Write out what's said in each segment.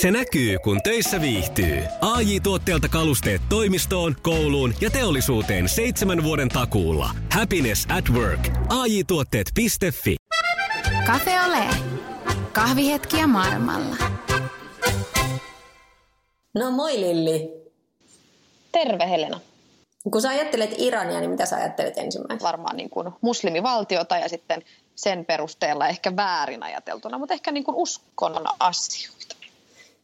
Se näkyy, kun töissä viihtyy. ai tuotteelta kalusteet toimistoon, kouluun ja teollisuuteen seitsemän vuoden takuulla. Happiness at work. ai tuotteetfi Cafe Ole. Kahvihetkiä maailmalla. No moi Lilli. Terve Helena. Kun sä ajattelet Irania, niin mitä sä ajattelet ensimmäisenä? Varmaan niin kuin muslimivaltiota ja sitten sen perusteella ehkä väärin ajateltuna, mutta ehkä niin kuin uskonnon asioita.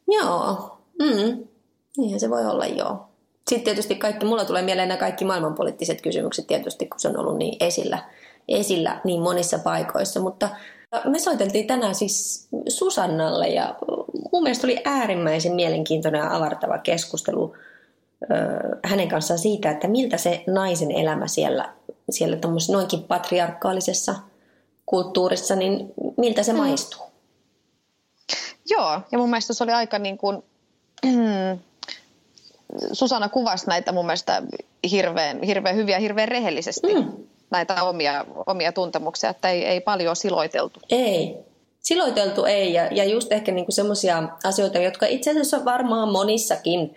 Joo, mm. niinhän se voi olla joo. Sitten tietysti kaikki, mulla tulee mieleen nämä kaikki maailmanpoliittiset kysymykset tietysti, kun se on ollut niin esillä, esillä niin monissa paikoissa. Mutta me soiteltiin tänään siis Susannalle ja mun mielestä oli äärimmäisen mielenkiintoinen ja avartava keskustelu hänen kanssaan siitä, että miltä se naisen elämä siellä, siellä noinkin patriarkaalisessa kulttuurissa, niin miltä se mm. maistuu? Joo, ja mun mielestä se oli aika niin kuin, Susanna kuvasi näitä mun mielestä hirveän, hirveän hyviä, hirveän rehellisesti. Mm. Näitä omia, omia tuntemuksia, että ei, ei paljon siloiteltu. Ei, siloiteltu ei. Ja, ja just ehkä niinku semmoisia asioita, jotka itse asiassa varmaan monissakin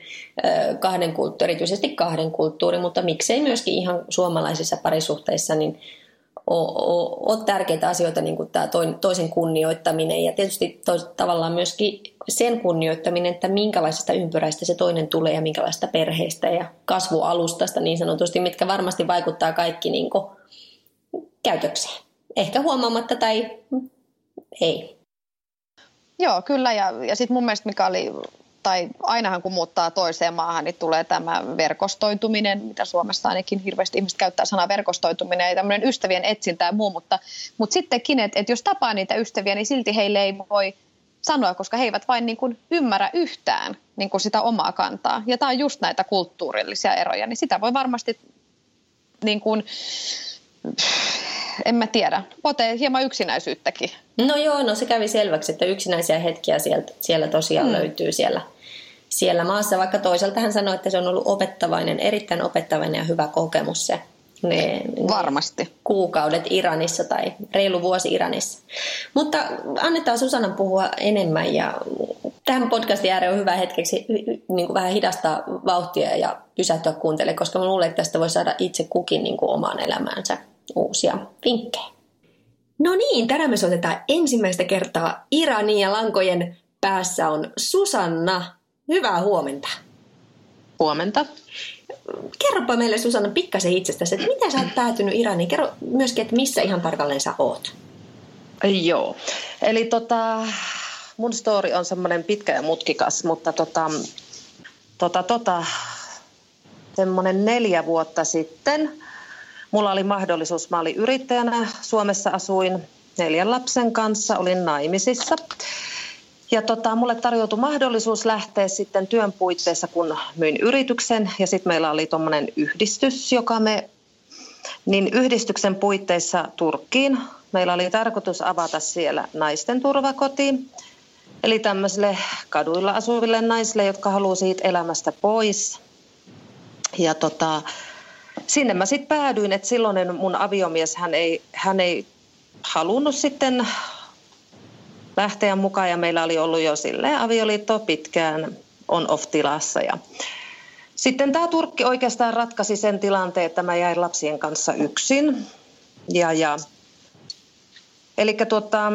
kahden kulttuuri, erityisesti kahden kulttuuri, mutta miksei myöskin ihan suomalaisissa parisuhteissa, niin ole tärkeitä asioita, niin kuin tämä toisen kunnioittaminen ja tietysti to, tavallaan myöskin sen kunnioittaminen, että minkälaisesta ympyräistä se toinen tulee ja minkälaista perheestä ja kasvualustasta niin sanotusti, mitkä varmasti vaikuttaa kaikki niin kuin, käytökseen. Ehkä huomaamatta tai ei. Joo, kyllä. Ja, ja sitten mun mielestä mikä oli tai ainahan kun muuttaa toiseen maahan, niin tulee tämä verkostoituminen, mitä Suomessa ainakin hirveästi ihmiset käyttää sanaa verkostoituminen ja tämmöinen ystävien etsintä ja muu, mutta, mutta sittenkin, että, että jos tapaa niitä ystäviä, niin silti heille ei voi sanoa, koska he eivät vain niin kuin ymmärrä yhtään niin kuin sitä omaa kantaa. Ja tämä on just näitä kulttuurillisia eroja, niin sitä voi varmasti niin kuin, en mä tiedä, potee hieman yksinäisyyttäkin. No joo, no se kävi selväksi, että yksinäisiä hetkiä sieltä, siellä tosiaan mm. löytyy siellä, siellä maassa, vaikka toisaalta hän sanoi, että se on ollut opettavainen, erittäin opettavainen ja hyvä kokemus se ne, Varmasti. kuukaudet Iranissa tai reilu vuosi Iranissa. Mutta annetaan Susanan puhua enemmän ja tähän podcastin ääreen on hyvä hetkeksi niin kuin vähän hidastaa vauhtia ja pysähtyä kuuntelemaan, koska mä luulen, että tästä voi saada itse kukin niin kuin omaan elämäänsä uusia vinkkejä. No niin, tänään me soitetaan ensimmäistä kertaa Iranin ja lankojen päässä on Susanna. Hyvää huomenta. Huomenta. Kerropa meille Susanna pikkasen itsestäsi, että miten sä oot päätynyt Iraniin? Kerro myöskin, että missä ihan tarkalleen sä oot. Joo, eli tota, mun story on semmoinen pitkä ja mutkikas, mutta tota, tota, tota, semmoinen neljä vuotta sitten – Mulla oli mahdollisuus, mä olin yrittäjänä, Suomessa asuin neljän lapsen kanssa, olin naimisissa. Ja tota, mulle tarjoutui mahdollisuus lähteä sitten työn puitteissa, kun myin yrityksen. Ja sitten meillä oli tuommoinen yhdistys, joka me, niin yhdistyksen puitteissa Turkkiin. Meillä oli tarkoitus avata siellä naisten turvakotiin. Eli tämmöisille kaduilla asuville naisille, jotka haluaa siitä elämästä pois. Ja tota, sinne mä sitten päädyin, että silloinen mun aviomies, hän ei, hän ei halunnut sitten lähteä mukaan ja meillä oli ollut jo silleen avioliitto pitkään on-off-tilassa ja sitten tämä Turkki oikeastaan ratkaisi sen tilanteen, että mä jäin lapsien kanssa yksin. Ja, ja, eli tuota,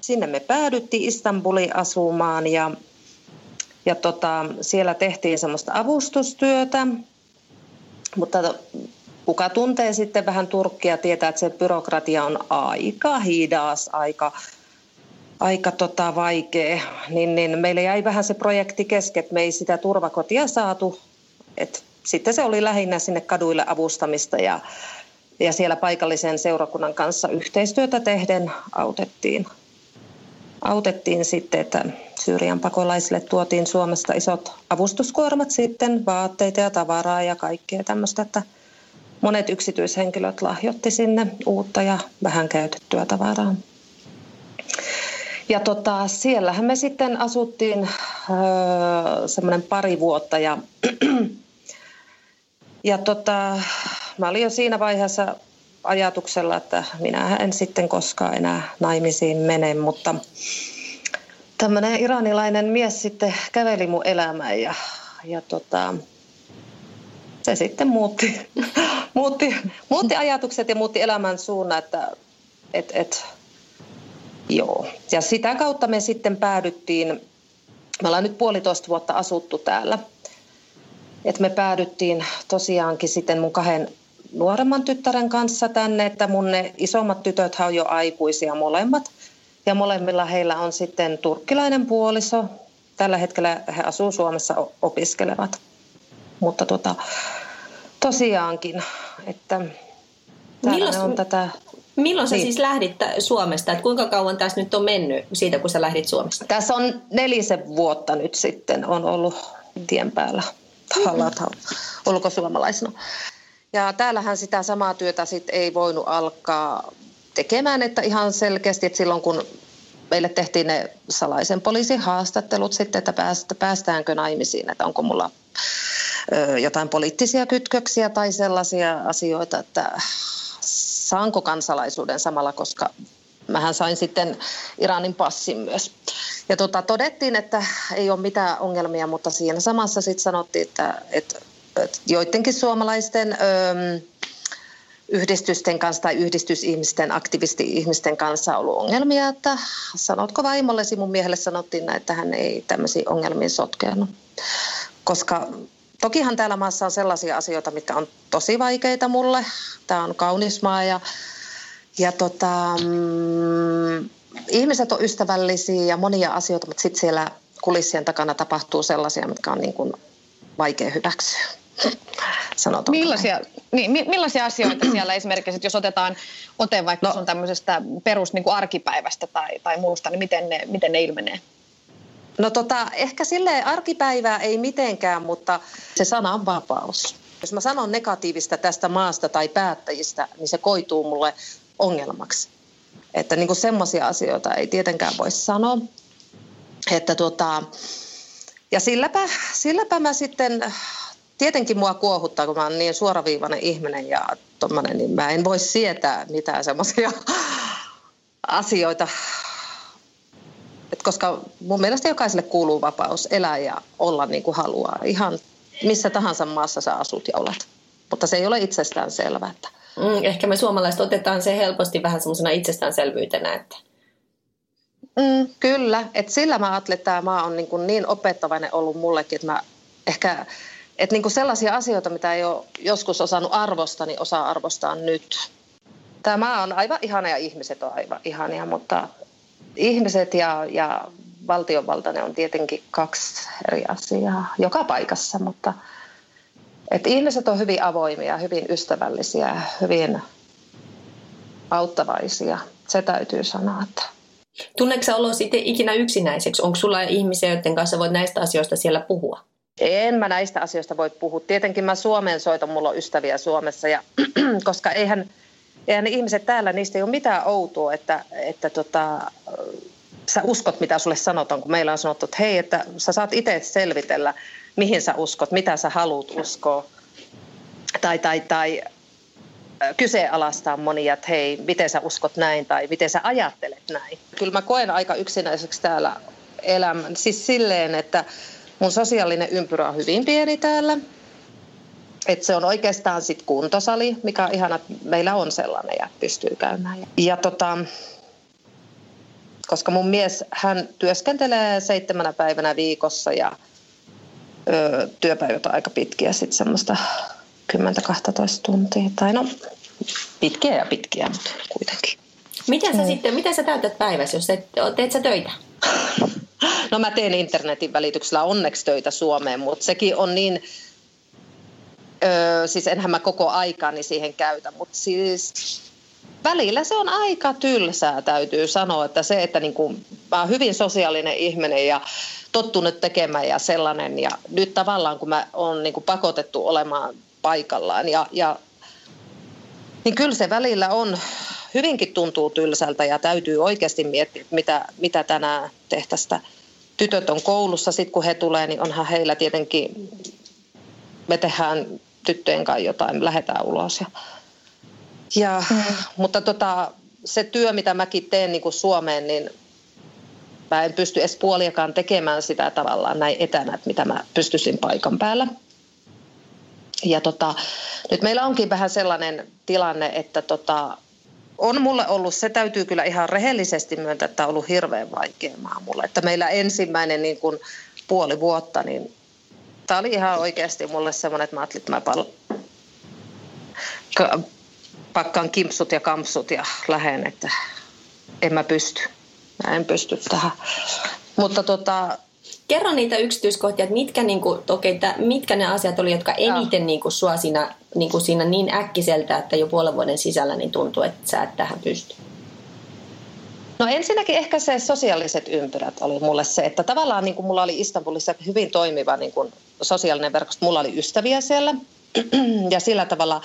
sinne me päädyttiin Istanbuliin asumaan ja, ja tota, siellä tehtiin semmoista avustustyötä mutta kuka tuntee sitten vähän Turkkia, tietää, että se byrokratia on aika hidas, aika, aika tota vaikea. Niin, niin meille jäi vähän se projekti kesken, että me ei sitä turvakotia saatu. Et sitten se oli lähinnä sinne kaduille avustamista ja, ja siellä paikallisen seurakunnan kanssa yhteistyötä tehden autettiin autettiin sitten, että Syyrian pakolaisille tuotiin Suomesta isot avustuskuormat sitten, vaatteita ja tavaraa ja kaikkea tämmöistä, että monet yksityishenkilöt lahjoitti sinne uutta ja vähän käytettyä tavaraa. Ja tota, siellähän me sitten asuttiin öö, semmoinen pari vuotta ja, ja tota, mä olin jo siinä vaiheessa ajatuksella, että minä en sitten koskaan enää naimisiin mene, mutta tämmöinen iranilainen mies sitten käveli mun elämään ja, ja tota, se sitten muutti, muutti, muutti ajatukset ja muutti elämän suunnan, että et, et, joo. Ja sitä kautta me sitten päädyttiin, me ollaan nyt puolitoista vuotta asuttu täällä, että me päädyttiin tosiaankin sitten mun kahden nuoremman tyttären kanssa tänne, että mun ne isommat tytöt on jo aikuisia molemmat. Ja molemmilla heillä on sitten turkkilainen puoliso. Tällä hetkellä he asuu Suomessa, opiskelevat. Mutta tota, tosiaankin, että milloin, on tätä... Milloin sä niin. siis lähdit Suomesta? Et kuinka kauan tässä nyt on mennyt siitä, kun sä lähdit Suomesta? Tässä on nelisen vuotta nyt sitten on ollut tien päällä tavallaan mm-hmm. ulkosuomalaisena. Ja täällähän sitä samaa työtä sit ei voinut alkaa tekemään, että ihan selkeästi, että silloin kun meille tehtiin ne salaisen poliisin haastattelut sitten, että päästäänkö naimisiin, että onko mulla jotain poliittisia kytköksiä tai sellaisia asioita, että saanko kansalaisuuden samalla, koska mähän sain sitten Iranin passin myös. Ja tota, todettiin, että ei ole mitään ongelmia, mutta siinä samassa sitten sanottiin, että, että, että joidenkin suomalaisten... Öö, yhdistysten kanssa tai yhdistysihmisten, aktivisti-ihmisten kanssa ollut ongelmia, että sanotko vaimollesi, mun miehelle sanottiin näin, että hän ei tämmöisiin ongelmiin sotkeenut. Koska tokihan täällä maassa on sellaisia asioita, mitkä on tosi vaikeita mulle. Tämä on kaunis maa ja, ja tota, mm, ihmiset on ystävällisiä ja monia asioita, mutta sitten siellä kulissien takana tapahtuu sellaisia, mitkä on niin kuin vaikea hyväksyä. Millaisia, niin, millaisia asioita siellä esimerkiksi, jos otetaan ote vaikka no. sun tämmöisestä perus niin kuin arkipäivästä tai, tai muusta, niin miten ne, miten ne ilmenee? No tota, ehkä sille arkipäivää ei mitenkään, mutta se sana on vapaus. Jos mä sanon negatiivista tästä maasta tai päättäjistä, niin se koituu mulle ongelmaksi. Että niin semmoisia asioita ei tietenkään voi sanoa. Että tota, ja silläpä, silläpä mä sitten tietenkin mua kuohuttaa, kun mä oon niin suoraviivainen ihminen ja tommonen, niin mä en voi sietää mitään semmoisia asioita. Et koska mun mielestä jokaiselle kuuluu vapaus elää ja olla niin kuin haluaa. Ihan missä tahansa maassa sä asut ja olet. Mutta se ei ole itsestään selvää. Että... Mm, ehkä me suomalaiset otetaan se helposti vähän semmoisena itsestäänselvyytenä, että Mm, kyllä, että sillä mä ajattelen, että tämä maa on niin, kuin niin opettavainen ollut mullekin, että mä ehkä että niin kuin sellaisia asioita, mitä ei ole joskus osannut arvostaa, niin osaa arvostaa nyt. Tämä on aivan ihana ja ihmiset on aivan ihania, mutta ihmiset ja, ja valtionvalta, ne on tietenkin kaksi eri asiaa joka paikassa, mutta että ihmiset on hyvin avoimia, hyvin ystävällisiä, hyvin auttavaisia. Se täytyy sanoa, että Tunneeko olo sitten ikinä yksinäiseksi? Onko sulla ihmisiä, joiden kanssa voit näistä asioista siellä puhua? En mä näistä asioista voi puhua. Tietenkin mä Suomeen soitan, mulla on ystäviä Suomessa, ja, koska eihän, eihän ne ihmiset täällä, niistä ei ole mitään outoa, että, että tota, sä uskot, mitä sulle sanotaan, kun meillä on sanottu, että hei, että sä saat itse selvitellä, mihin sä uskot, mitä sä haluat uskoa. Tai, tai, tai kyseenalaistaa monia, että hei, miten sä uskot näin tai miten sä ajattelet näin. Kyllä mä koen aika yksinäiseksi täällä elämän. Siis silleen, että Mun sosiaalinen ympyrä on hyvin pieni täällä. Et se on oikeastaan sit kuntosali, mikä on ihana, että meillä on sellainen ja pystyy käymään. Ja tota, koska mun mies, hän työskentelee seitsemänä päivänä viikossa ja ö, työpäivät on aika pitkiä, sitten semmoista 10-12 tuntia. Tai no, pitkiä ja pitkiä, mutta kuitenkin. Miten sä mm. sitten, miten sä täytät päivässä, jos et, teet sä töitä? No mä teen internetin välityksellä onneksi töitä Suomeen, mutta sekin on niin, öö, siis enhän mä koko aikaani siihen käytä, mutta siis välillä se on aika tylsää, täytyy sanoa, että se, että niin kuin, mä oon hyvin sosiaalinen ihminen ja tottunut tekemään ja sellainen, ja nyt tavallaan kun mä oon niin kuin pakotettu olemaan paikallaan, ja, ja niin kyllä se välillä on, hyvinkin tuntuu tylsältä ja täytyy oikeasti miettiä, mitä, mitä tänään tehtäistä. Tytöt on koulussa, sitten kun he tulee, niin onhan heillä tietenkin, me tehdään tyttöjen kanssa jotain, lähdetään ulos. Ja, ja, mm. Mutta tota, se työ, mitä mäkin teen niin kuin Suomeen, niin mä en pysty edes puoliakaan tekemään sitä tavallaan näin etänä, että mitä mä pystyisin paikan päällä. Ja tota, nyt meillä onkin vähän sellainen tilanne, että tota, on mulle ollut, se täytyy kyllä ihan rehellisesti myöntää, että on ollut hirveän vaikea maa mulle. Että meillä ensimmäinen niin kuin puoli vuotta, niin tämä oli ihan oikeasti mulle semmoinen, että mä ajattelin, että mä pal- pakkaan kimpsut ja kampsut ja lähen, että en mä pysty. Mä en pysty tähän. Mutta tota, Kerro niitä yksityiskohtia, että mitkä, niin kuin, okay, tä, mitkä ne asiat oli, jotka eniten niin kuin, sua siinä, niin, kuin siinä niin äkkiseltä, että jo puolen vuoden sisällä niin tuntuu, että sä et tähän pysty. No ensinnäkin ehkä se sosiaaliset ympyrät oli mulle se, että tavallaan niin kuin mulla oli Istanbulissa hyvin toimiva niin kuin sosiaalinen verkosto. Mulla oli ystäviä siellä ja sillä tavalla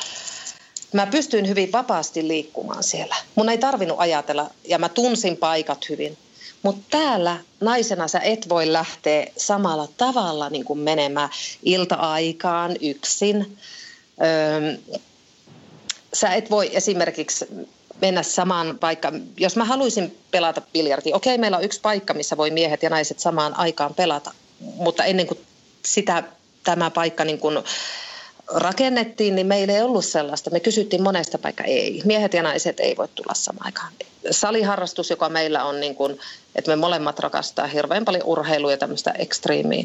mä pystyin hyvin vapaasti liikkumaan siellä. Mun ei tarvinnut ajatella ja mä tunsin paikat hyvin. Mutta täällä naisena sä et voi lähteä samalla tavalla niin kuin menemään ilta-aikaan yksin. Öö, sä et voi esimerkiksi mennä samaan paikkaan. Jos mä haluaisin pelata biljardia, okei, meillä on yksi paikka, missä voi miehet ja naiset samaan aikaan pelata, mutta ennen kuin sitä tämä paikka niin kuin rakennettiin, niin meillä ei ollut sellaista. Me kysyttiin monesta paikkaa, ei. Miehet ja naiset ei voi tulla samaan aikaan. Saliharrastus, joka meillä on, niin kuin, että me molemmat rakastaa hirveän paljon urheilua ja tämmöistä ekstriimiä.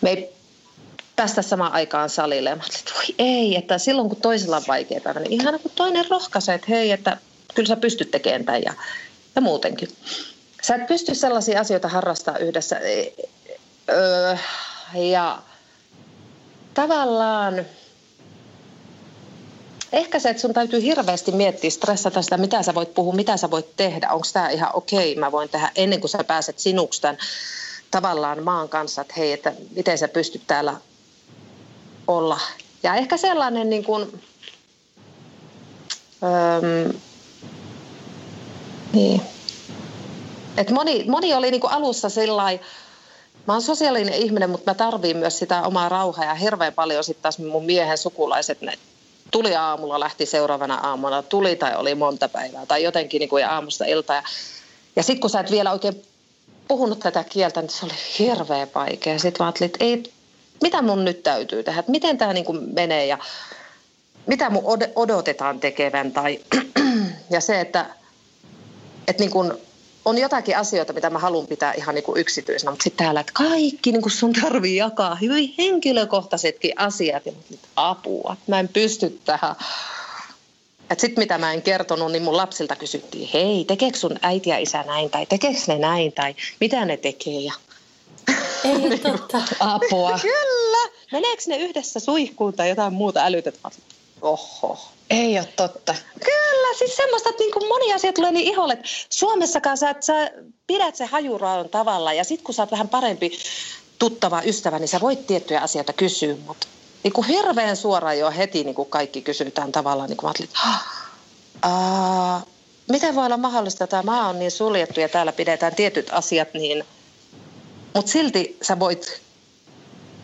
Me ei päästä samaan aikaan salille. Ja mä että voi ei, että silloin kun toisella on vaikea päivä, niin ihan kun toinen rohkaisee, että hei, että kyllä sä pystyt tekemään tämän ja, ja muutenkin. Sä et pysty sellaisia asioita harrastaa yhdessä. Öö, ja tavallaan ehkä se, että sun täytyy hirveästi miettiä, stressata sitä, mitä sä voit puhua, mitä sä voit tehdä, onko tämä ihan okei, okay, mä voin tehdä ennen kuin sä pääset sinuksi tämän tavallaan maan kanssa, että hei, että miten sä pystyt täällä olla. Ja ehkä sellainen niin kuin, öö, niin. Et moni, moni oli niin kuin alussa sellainen, Mä oon sosiaalinen ihminen, mutta mä tarviin myös sitä omaa rauhaa ja hirveän paljon sitten taas mun miehen sukulaiset, ne tuli aamulla, lähti seuraavana aamuna, tuli tai oli monta päivää tai jotenkin niin kuin aamusta iltaa. Ja, ja sitten kun sä et vielä oikein puhunut tätä kieltä, niin se oli hirveän vaikea. Sitten mä ajattelin, että ei, mitä mun nyt täytyy tehdä, että miten tämä niin menee ja mitä mun odotetaan tekevän. Tai, ja se, että, että niin kuin on jotakin asioita, mitä mä haluan pitää ihan niin kuin yksityisenä, mutta sitten täällä, että kaikki niin kuin sun tarvii jakaa, hyvin henkilökohtaisetkin asiat, ja apua, mä en pysty tähän. Sitten mitä mä en kertonut, niin mun lapsilta kysyttiin, hei, tekeekö sun äiti ja isä näin, tai tekeekö ne näin, tai mitä ne tekee, ja ei niin totta. Apua. Kyllä. Meneekö ne yhdessä suihkuun tai jotain muuta älytettä? Oho. Ei ole totta. Kyllä, siis semmoista, että niin moni asia tulee niin iholle, että Suomessakaan sä, sä pidät se hajuraon tavalla ja sitten kun sä oot vähän parempi tuttava ystävä, niin sä voit tiettyjä asioita kysyä, mutta niin kuin hirveän suoraan jo heti niin kuin kaikki kysytään tavallaan, niin kuin mä ajattelin, että miten voi olla mahdollista, että tämä maa on niin suljettu ja täällä pidetään tietyt asiat niin, mutta silti sä voit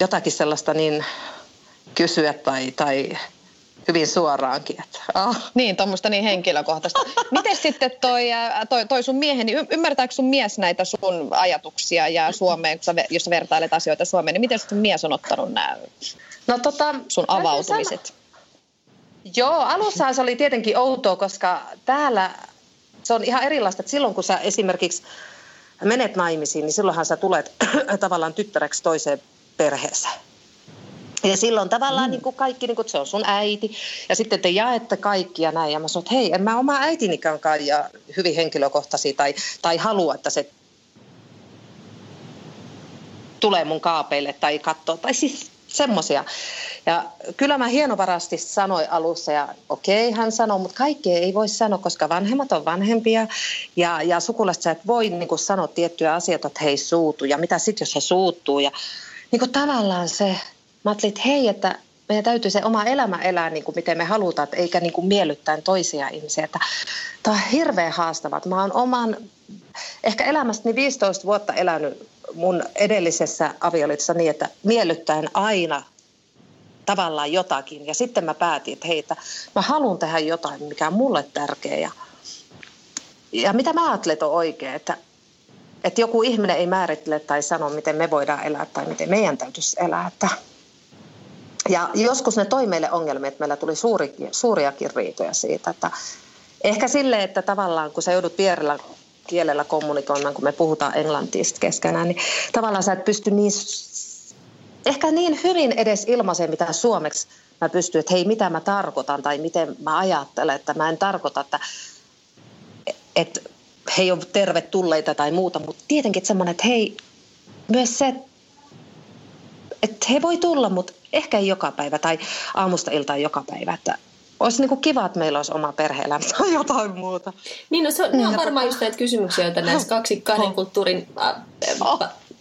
jotakin sellaista niin kysyä tai, tai hyvin suoraankin. Että, oh. Niin, tuommoista niin henkilökohtaista. Miten sitten toi, toi, toi sun miehen, niin ymmärtääkö sun mies näitä sun ajatuksia ja Suomeen, jos sä vertailet asioita Suomeen, niin miten sun mies on ottanut nämä no, tota, sun avautumiset? Joo, alussa se oli tietenkin outoa, koska täällä se on ihan erilaista, että silloin kun sä esimerkiksi menet naimisiin, niin silloinhan sä tulet tavallaan tyttäreksi toiseen perheeseen. Ja silloin tavallaan mm. niin kuin kaikki, niin kuin, se on sun äiti. Ja sitten te jaette kaikki ja näin. Ja mä sanoin, että hei, en mä oma äitinikään ja hyvin henkilökohtaisia tai, tai halua, että se tulee mun kaapeille tai katsoo. Tai siis semmoisia. Ja kyllä mä hienovarasti sanoin alussa ja okei okay, hän sanoi, mutta kaikkea ei voi sanoa, koska vanhemmat on vanhempia ja, ja sukulaiset sä et voi niin kuin sanoa tiettyjä asioita, että hei suutu ja mitä sitten jos he suuttuu ja niin kuin tavallaan se mä ajattelin, että hei, että meidän täytyy se oma elämä elää niin kuin miten me halutaan, eikä niin kuin miellyttäen toisia ihmisiä. Tämä on hirveän haastavaa. Mä oon oman, ehkä elämästäni 15 vuotta elänyt mun edellisessä avioliitossa niin, että miellyttäen aina tavallaan jotakin. Ja sitten mä päätin, että hei, että mä haluan tehdä jotain, mikä on mulle tärkeä. Ja, ja mitä mä ajattelen, on oikein, että että joku ihminen ei määrittele tai sano, miten me voidaan elää tai miten meidän täytyisi elää. Että ja joskus ne toi meille ongelmia, että meillä tuli suuri, suuriakin riitoja siitä, että ehkä sille, että tavallaan kun sä joudut vierellä kielellä kommunikoimaan, kun me puhutaan englantista keskenään, niin tavallaan sä et pysty niin, ehkä niin hyvin edes ilmaiseen, mitä suomeksi mä pystyn, että hei, mitä mä tarkoitan tai miten mä ajattelen, että mä en tarkoita, että, että he ei ole tervetulleita tai muuta, mutta tietenkin semmoinen, että hei, myös se, että he voi tulla, mutta ehkä ei joka päivä tai aamusta iltaan joka päivä, että olisi niin kuin kiva, että meillä olisi oma perhe-elämä tai jotain muuta. Niin, no se on, ne on varmaan just näitä kysymyksiä, joita näissä kaksi kahden kulttuurin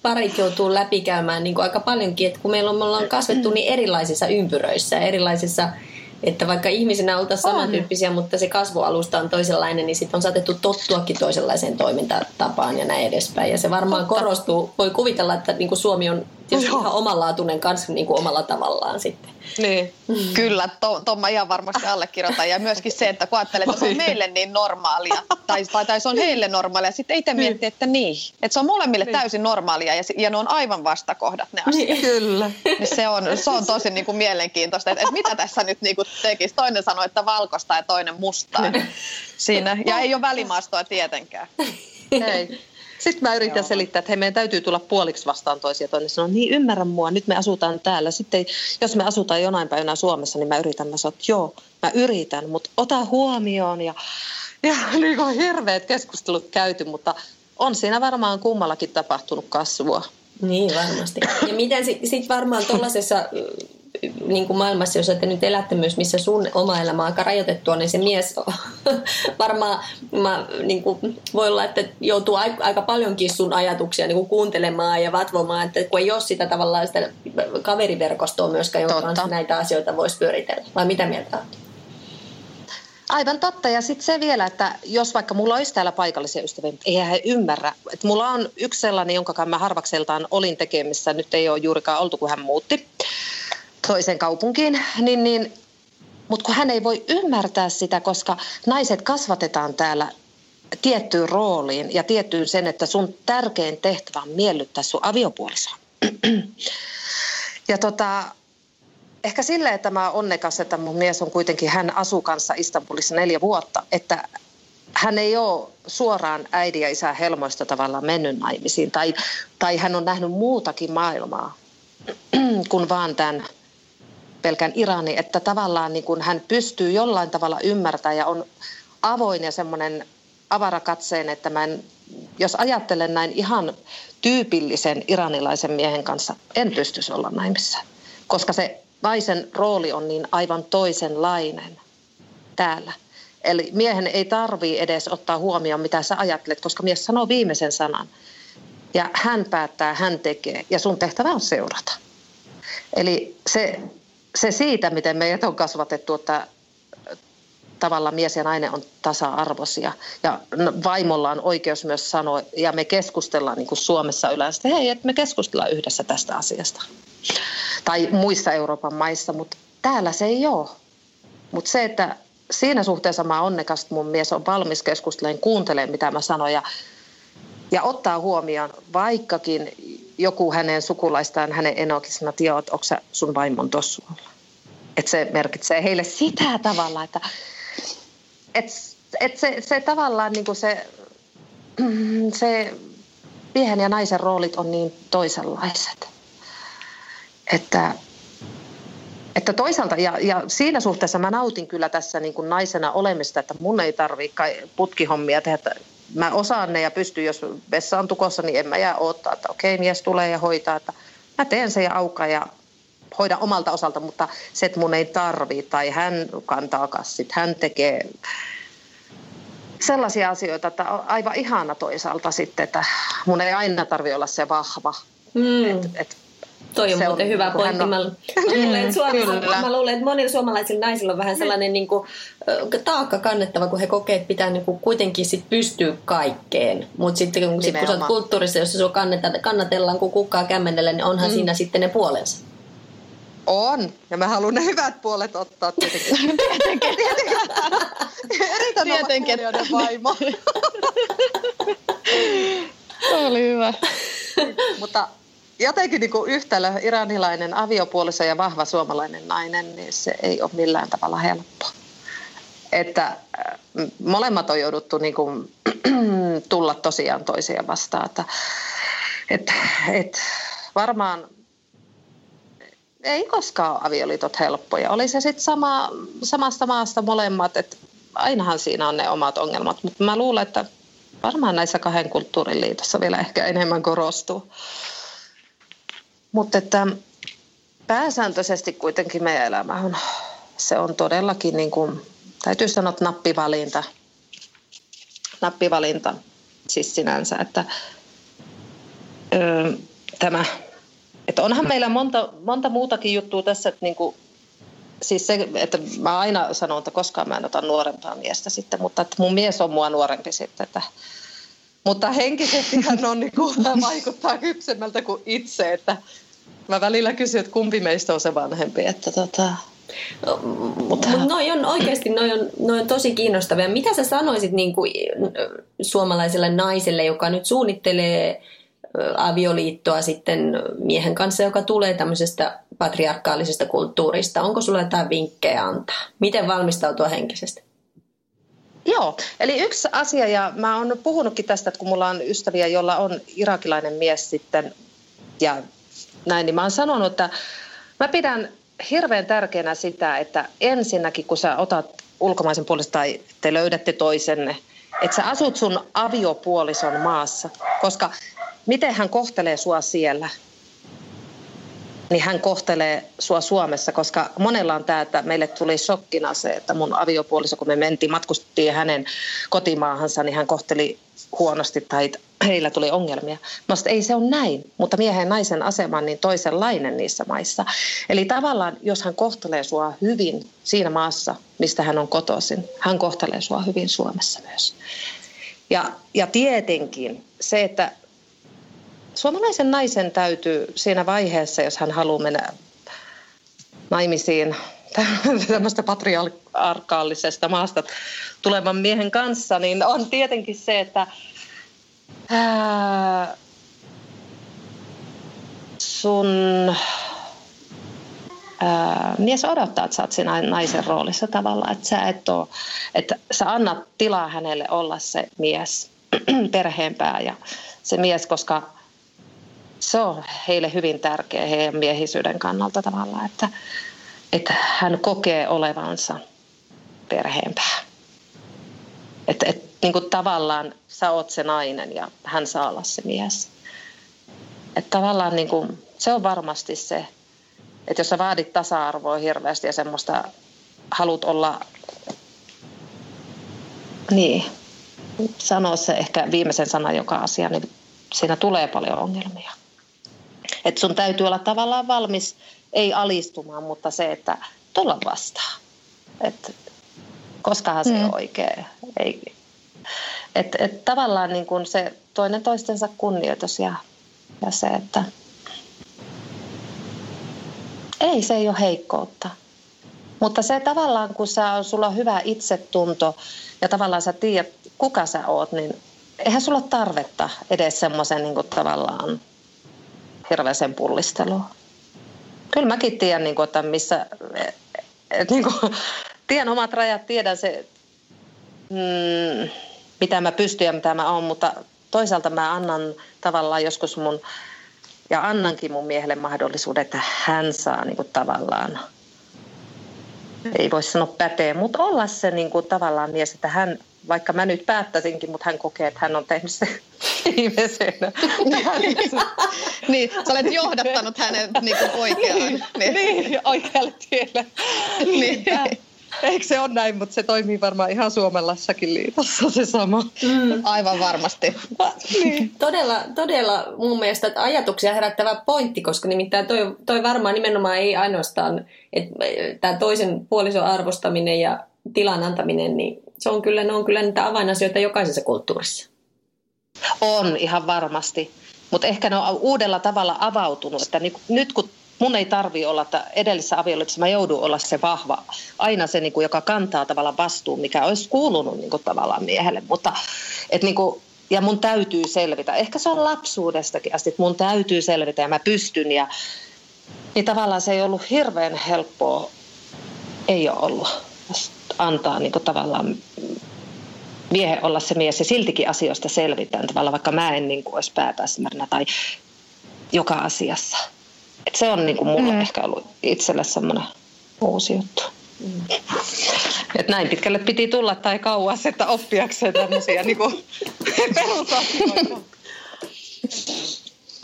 parit joutuu läpikäymään niin kuin aika paljonkin, että kun meillä on, me ollaan kasvettu niin erilaisissa ympyröissä, erilaisissa että vaikka ihmisenä oltaisiin samantyyppisiä, mutta se kasvualusta on toisenlainen, niin sitten on saatettu tottuakin toisenlaiseen toimintatapaan ja näin edespäin. Ja se varmaan Totta. korostuu. Voi kuvitella, että niin kuin Suomi on tietysti ihan omanlaatuinen kanssa niin kuin omalla tavallaan sitten. Niin. Mm. Kyllä, to mä ihan varmasti allekirjoitan. Ja myöskin se, että kun ajattelee, että se on meille niin normaalia, tai, tai, tai se on heille normaalia, sitten itse niin. miettii, että niin. Että se on molemmille niin. täysin normaalia ja, ja ne on aivan vastakohdat ne asiat. Niin. Kyllä. Niin se, on, se on tosi niin kuin mielenkiintoista, että, että mitä tässä nyt niin kuin tekisi. Toinen sanoi, että valkoista ja toinen mustaa. Niin. Siinä. Ja ei ole välimaastoa tietenkään. Ei. Sitten mä yritän Joo. selittää, että hei, meidän täytyy tulla puoliksi vastaan toisia. Toinen sanoo, niin ymmärrä mua, nyt me asutaan täällä. Sitten jos me asutaan jonain päivänä Suomessa, niin mä yritän, mä sanon, että joo, mä yritän, mutta ota huomioon. Ja, ja niin kuin hirveät keskustelut käyty, mutta on siinä varmaan kummallakin tapahtunut kasvua. Niin varmasti. Ja miten sitten sit varmaan tuollaisessa niin kuin maailmassa, jos nyt elätte myös, missä sun oma elämä on aika rajoitettua, niin se mies varmaan mä, niin kuin, voi olla, että joutuu aika, aika paljonkin sun ajatuksia niin kuin kuuntelemaan ja vatvomaan, että kun ei ole sitä tavallaan sitä kaveriverkostoa myöskään, jonka kanssa näitä asioita voisi pyöritellä. Vai mitä mieltä olet? Aivan totta. Ja sitten se vielä, että jos vaikka mulla olisi täällä paikallisia ystäviä, mutta eihän he ymmärrä. Että mulla on yksi sellainen, jonka mä harvakseltaan olin tekemissä. Nyt ei ole juurikaan oltu, kun hän muutti toiseen kaupunkiin, niin, niin mutta kun hän ei voi ymmärtää sitä, koska naiset kasvatetaan täällä tiettyyn rooliin ja tiettyyn sen, että sun tärkein tehtävä on miellyttää sun aviopuolisoa. ja tota, ehkä sille, että mä onnekas, että mun mies on kuitenkin, hän asuu kanssa Istanbulissa neljä vuotta, että hän ei ole suoraan äidin ja isän helmoista tavallaan mennyt naimisiin tai, tai hän on nähnyt muutakin maailmaa kuin vaan tämän pelkän Irani, että tavallaan niin kuin hän pystyy jollain tavalla ymmärtämään ja on avoin ja semmoinen avarakatseen, että mä en, jos ajattelen näin ihan tyypillisen iranilaisen miehen kanssa, en pystyisi olla naimissa, koska se naisen rooli on niin aivan toisenlainen täällä. Eli miehen ei tarvii edes ottaa huomioon, mitä sä ajattelet, koska mies sanoo viimeisen sanan. Ja hän päättää, hän tekee, ja sun tehtävä on seurata. Eli se se siitä, miten meidät on kasvatettu, että tavallaan mies ja nainen on tasa-arvoisia. Ja vaimolla on oikeus myös sanoa, ja me keskustellaan niin kuin Suomessa yleensä, että hei, että me keskustellaan yhdessä tästä asiasta. Tai muissa Euroopan maissa, mutta täällä se ei ole. Mutta se, että siinä suhteessa mä onnekas, että mun mies on valmis keskustelemaan, kuuntelemaan mitä mä sanon ja, ja ottaa huomioon, vaikkakin joku hänen sukulaistaan, hänen enokin sanoo, että onko sun vaimon tossualla. Että se merkitsee heille sitä tavalla, että et, et se, se tavallaan niin kuin se, se miehen ja naisen roolit on niin toisenlaiset. Että, että toisaalta, ja, ja siinä suhteessa mä nautin kyllä tässä niin kuin naisena olemista, että mun ei tarvitse putkihommia tehdä, mä osaan ne ja pystyn, jos vessa on tukossa, niin en mä jää odottaa, että okei, mies tulee ja hoitaa, että mä teen sen ja auka ja hoidan omalta osalta, mutta se, että mun ei tarvii tai hän kantaa kassit, hän tekee sellaisia asioita, että on aivan ihana toisaalta sitten, että mun ei aina tarvi olla se vahva. Mm. Et, et Toi on se muuten on, hyvä pointti. On... Mä, luulen, että mä luulen, että monilla suomalaisilla naisilla on vähän niin. sellainen niin kuin, taakka kannettava, kun he kokee, että pitää niin kuin, kuitenkin sit pystyä kaikkeen. Mutta sitten kun, sit, kun sä oot kulttuurissa, jossa sua kannatellaan kuin kukkaa kämmenellä, niin onhan mm. siinä sitten ne puolensa. On, ja mä haluan ne hyvät puolet ottaa tietenkin. tietenkin. tietenkin. Eritän tietenkin. vaimo. oli hyvä. Mutta jotenkin niin kuin yhtälö iranilainen aviopuoliso ja vahva suomalainen nainen, niin se ei ole millään tavalla helppo. Että äh, molemmat on jouduttu niin kuin, tulla tosiaan toisiaan vastaan. Että, et, et, varmaan ei koskaan ole avioliitot helppoja. Oli se sitten sama, samasta maasta molemmat, että ainahan siinä on ne omat ongelmat. Mutta mä luulen, että varmaan näissä kahden kulttuurin liitossa vielä ehkä enemmän korostuu. Mutta että pääsääntöisesti kuitenkin meidän elämä on, se on todellakin niin kuin, täytyy sanoa, että nappivalinta. Nappivalinta siis sinänsä, että öö, tämä, että onhan meillä monta, monta muutakin juttua tässä, että niin kuin, siis se, että mä aina sanon, että koskaan mä en ota nuorempaa miestä sitten, mutta että mun mies on mua nuorempi sitten, että mutta henkisesti hän on, niin kuin, vaikuttaa kypsemmältä kuin itse, että mä välillä kysyn, että kumpi meistä on se vanhempi. Että tota, No, mutta noi on oikeasti noi on, noi on tosi kiinnostavia. Mitä sä sanoisit niin kuin suomalaiselle naiselle, joka nyt suunnittelee avioliittoa sitten miehen kanssa, joka tulee tämmöisestä patriarkaalisesta kulttuurista? Onko sulla jotain vinkkejä antaa? Miten valmistautua henkisesti? Joo, eli yksi asia, ja mä oon puhunutkin tästä, että kun mulla on ystäviä, jolla on irakilainen mies sitten, ja näin, niin mä oon sanonut, että mä pidän hirveän tärkeänä sitä, että ensinnäkin kun sä otat ulkomaisen puolesta tai te löydätte toisenne, että sä asut sun aviopuolison maassa, koska miten hän kohtelee sua siellä, niin hän kohtelee sua Suomessa, koska monella on tämä, että meille tuli shokkina se, että mun aviopuoliso, kun me mentiin, matkustettiin hänen kotimaahansa, niin hän kohteli huonosti tai heillä tuli ongelmia. Mä sanoin, ei se ole näin, mutta miehen ja naisen asema on niin toisenlainen niissä maissa. Eli tavallaan, jos hän kohtelee sua hyvin siinä maassa, mistä hän on kotoisin, hän kohtelee sua hyvin Suomessa myös. Ja, ja tietenkin se, että suomalaisen naisen täytyy siinä vaiheessa, jos hän haluaa mennä naimisiin tämmöistä patriarkaalisesta maasta tulevan miehen kanssa, niin on tietenkin se, että ää, sun ää, mies odottaa, että sä oot siinä naisen roolissa tavallaan, että sä et ole, että sä annat tilaa hänelle olla se mies, perheenpää ja se mies, koska se on heille hyvin tärkeä heidän miehisyyden kannalta tavallaan, että, että hän kokee olevansa perheenpää. Että et, niin kuin tavallaan sä oot se nainen ja hän saa olla se mies. Että tavallaan niin kuin, se on varmasti se, että jos sä vaadit tasa-arvoa hirveästi ja semmoista halut olla, niin, sanoa se ehkä viimeisen sanan joka asia, niin siinä tulee paljon ongelmia. Että sun täytyy olla tavallaan valmis, ei alistumaan, mutta se, että tulla vastaan. Että koskahan se mm. on oikein. Ei, et, et tavallaan niin kuin se toinen toistensa kunnioitus ja, ja se, että ei se ei ole heikkoutta. Mutta se tavallaan, kun sä sulla on hyvä itsetunto ja tavallaan sä tiedät, kuka sä oot, niin eihän sulla ole tarvetta edes semmoisen niin tavallaan hirveäseen pullisteluun. Kyllä mäkin tiedän, niin kuin, että missä, et, niin kuin, tiedän omat rajat, tiedän se, mm, mitä mä pystyn ja mitä mä oon, mutta toisaalta mä annan tavallaan joskus mun, ja annankin mun miehelle mahdollisuuden, että hän saa niin kuin, tavallaan, ei voi sanoa pätee, mutta olla se niin kuin, tavallaan mies, että hän, vaikka mä nyt päättäisinkin, mutta hän kokee, että hän on tehnyt se viimeisenä. niin, sä olet johdattanut hänet niin kuin oikeaan. Niin, niin. niin oikealle tielle. niin. Eikö se ole näin, mutta se toimii varmaan ihan Suomellassakin liitossa se sama. Mm. Aivan varmasti. niin. todella, todella mun mielestä ajatuksia herättävä pointti, koska nimittäin toi, toi varmaan nimenomaan ei ainoastaan, että tämä toisen puolison arvostaminen ja tilan antaminen, niin se on kyllä, ne on kyllä niitä avainasioita jokaisessa kulttuurissa. On ihan varmasti, mutta ehkä ne on uudella tavalla avautunut, että nyt kun mun ei tarvi olla, että edellisessä avioliitossa mä joudun olla se vahva, aina se, niin kuin, joka kantaa tavallaan vastuun, mikä olisi kuulunut niin kuin, tavallaan miehelle. Mutta et, niin kuin, ja mun täytyy selvitä. Ehkä se on lapsuudestakin asti, että mun täytyy selvitä ja mä pystyn. Ja, niin tavallaan se ei ollut hirveän helppoa, ei ole ollut antaa niin tavallaan miehen olla se mies ja siltikin asioista selvitään tavallaan, vaikka mä en niin kuin olisi pääpäsmärnä tai joka asiassa. Et se on niin kuin mulle mm. ehkä ollut itselle semmoinen uusi juttu. Mm. Et näin pitkälle piti tulla tai kauas, että oppiakseen tämmöisiä niin perusasioita.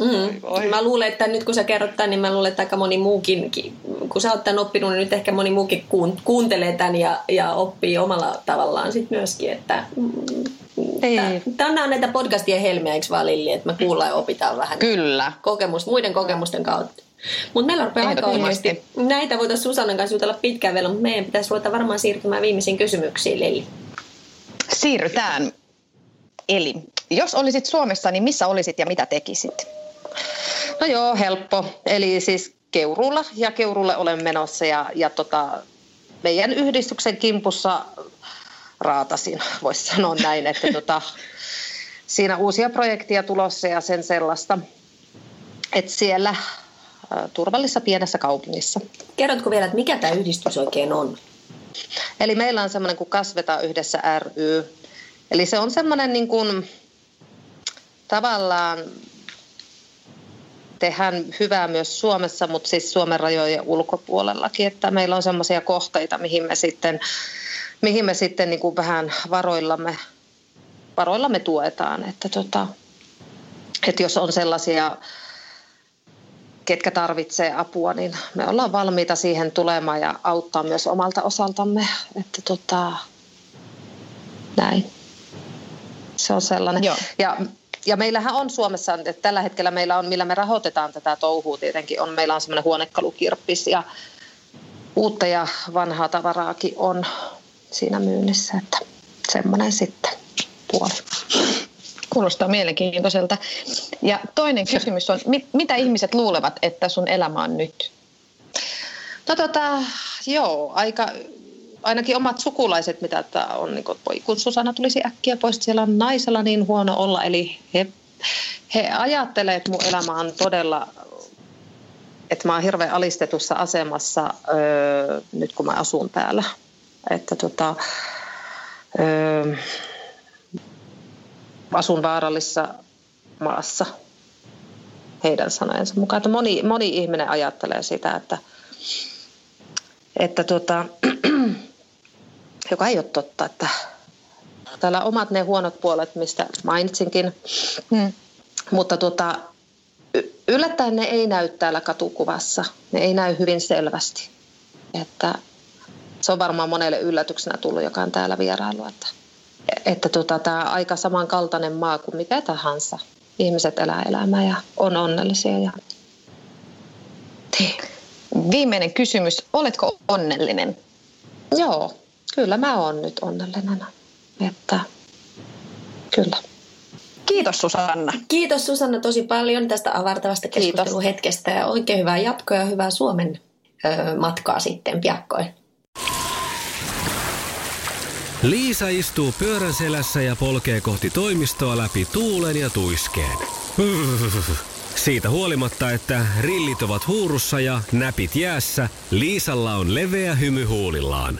Mm. Mä luulen, että nyt kun sä kerrot tämän, niin mä luulen, että aika moni muukin, kun sä oot tämän oppinut, niin nyt ehkä moni muukin kuuntelee tämän ja, ja oppii omalla tavallaan sit myöskin, että Tämä on näitä podcastien helmiä, eikö vaan Lilli, että me kuullaan ja opitaan vähän. Kyllä. Kokemus, muiden kokemusten kautta. Mutta meillä rupeaa aika ilmeisesti. Näitä voitaisiin Susannan kanssa jutella pitkään vielä, mutta meidän pitäisi ruveta varmaan siirtymään viimeisiin kysymyksiin, Lilli. Siirrytään. Eli jos olisit Suomessa, niin missä olisit ja mitä tekisit? No joo, helppo. Eli siis Keurulla ja Keurulle olen menossa ja, ja tota, meidän yhdistyksen kimpussa raatasin, voisi sanoa näin, että tota, siinä uusia projekteja tulossa ja sen sellaista, että siellä turvallisessa pienessä kaupungissa. Kerrotko vielä, että mikä tämä yhdistys oikein on? Eli meillä on semmoinen kuin Kasveta yhdessä ry. Eli se on semmoinen niin kuin, tavallaan tehdään hyvää myös Suomessa, mutta siis Suomen rajojen ulkopuolellakin, että meillä on semmoisia kohteita, mihin me sitten, mihin me sitten niin kuin vähän varoillamme, varoillamme tuetaan, että, tota, että jos on sellaisia ketkä tarvitsee apua, niin me ollaan valmiita siihen tulemaan ja auttaa myös omalta osaltamme. Että tota, näin. Se on sellainen. Joo. Ja, ja meillähän on Suomessa, että tällä hetkellä meillä on, millä me rahoitetaan tätä touhua tietenkin, on, meillä on semmoinen huonekalukirppis ja uutta ja vanhaa tavaraakin on siinä myynnissä, että semmoinen sitten puoli. Kuulostaa mielenkiintoiselta. Ja toinen kysymys on, mit, mitä ihmiset luulevat, että sun elämä on nyt? No tota, joo, aika, ainakin omat sukulaiset, mitä tämä on, niin kun, Susanna tulisi äkkiä pois, siellä on naisella niin huono olla, eli he, he ajattelee, että mun elämä on todella, että mä oon hirveän alistetussa asemassa öö, nyt kun mä asun täällä. Että tota, öö, asun vaarallisessa maassa heidän sanojensa mukaan. Että moni, moni ihminen ajattelee sitä, että, että tuota, joka ei ole totta, että täällä omat ne huonot puolet, mistä mainitsinkin, hmm. mutta tuota, yllättäen ne ei näy täällä katukuvassa, ne ei näy hyvin selvästi. Että se on varmaan monelle yllätyksenä tullut, joka on täällä vierailu, että että tota, tämä aika samankaltainen maa kuin mikä tahansa. Ihmiset elää elämää ja on onnellisia. Ja... Viimeinen kysymys. Oletko onnellinen? Joo, kyllä mä oon nyt onnellinen. Että, kyllä. Kiitos Susanna. Kiitos Susanna tosi paljon tästä avartavasta keskusteluhetkestä ja oikein hyvää jatkoa ja hyvää Suomen ö, matkaa sitten piakkoin. Liisa istuu pyörän selässä ja polkee kohti toimistoa läpi tuulen ja tuiskeen. Siitä huolimatta, että rillit ovat huurussa ja näpit jäässä, Liisalla on leveä hymy huulillaan.